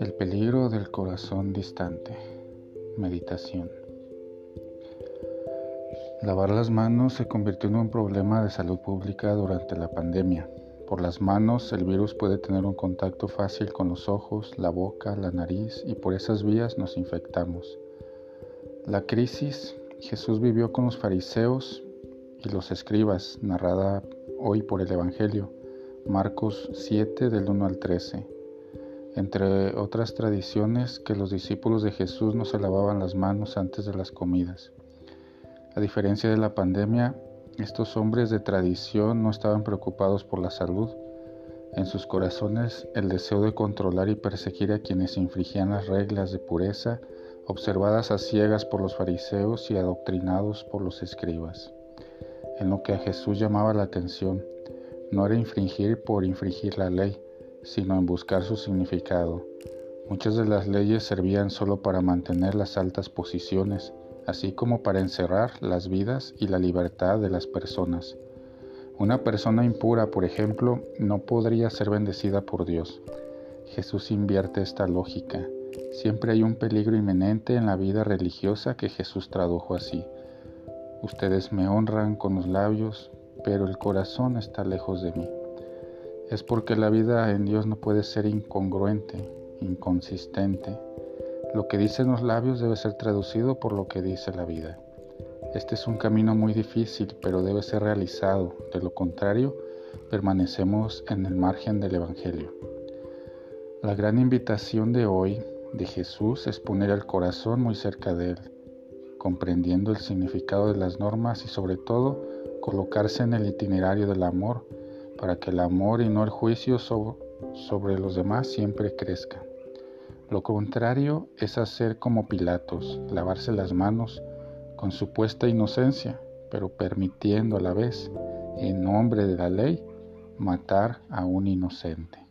El peligro del corazón distante. Meditación. Lavar las manos se convirtió en un problema de salud pública durante la pandemia. Por las manos el virus puede tener un contacto fácil con los ojos, la boca, la nariz y por esas vías nos infectamos. La crisis Jesús vivió con los fariseos y los escribas, narrada hoy por el Evangelio, Marcos 7 del 1 al 13 entre otras tradiciones que los discípulos de Jesús no se lavaban las manos antes de las comidas. A diferencia de la pandemia, estos hombres de tradición no estaban preocupados por la salud. En sus corazones el deseo de controlar y perseguir a quienes infringían las reglas de pureza observadas a ciegas por los fariseos y adoctrinados por los escribas. En lo que a Jesús llamaba la atención no era infringir por infringir la ley, sino en buscar su significado. Muchas de las leyes servían solo para mantener las altas posiciones, así como para encerrar las vidas y la libertad de las personas. Una persona impura, por ejemplo, no podría ser bendecida por Dios. Jesús invierte esta lógica. Siempre hay un peligro inminente en la vida religiosa que Jesús tradujo así. Ustedes me honran con los labios, pero el corazón está lejos de mí es porque la vida en Dios no puede ser incongruente, inconsistente. Lo que dicen los labios debe ser traducido por lo que dice la vida. Este es un camino muy difícil, pero debe ser realizado. De lo contrario, permanecemos en el margen del Evangelio. La gran invitación de hoy de Jesús es poner el corazón muy cerca de Él, comprendiendo el significado de las normas y sobre todo colocarse en el itinerario del amor para que el amor y no el juicio sobre los demás siempre crezca. Lo contrario es hacer como Pilatos, lavarse las manos con supuesta inocencia, pero permitiendo a la vez, en nombre de la ley, matar a un inocente.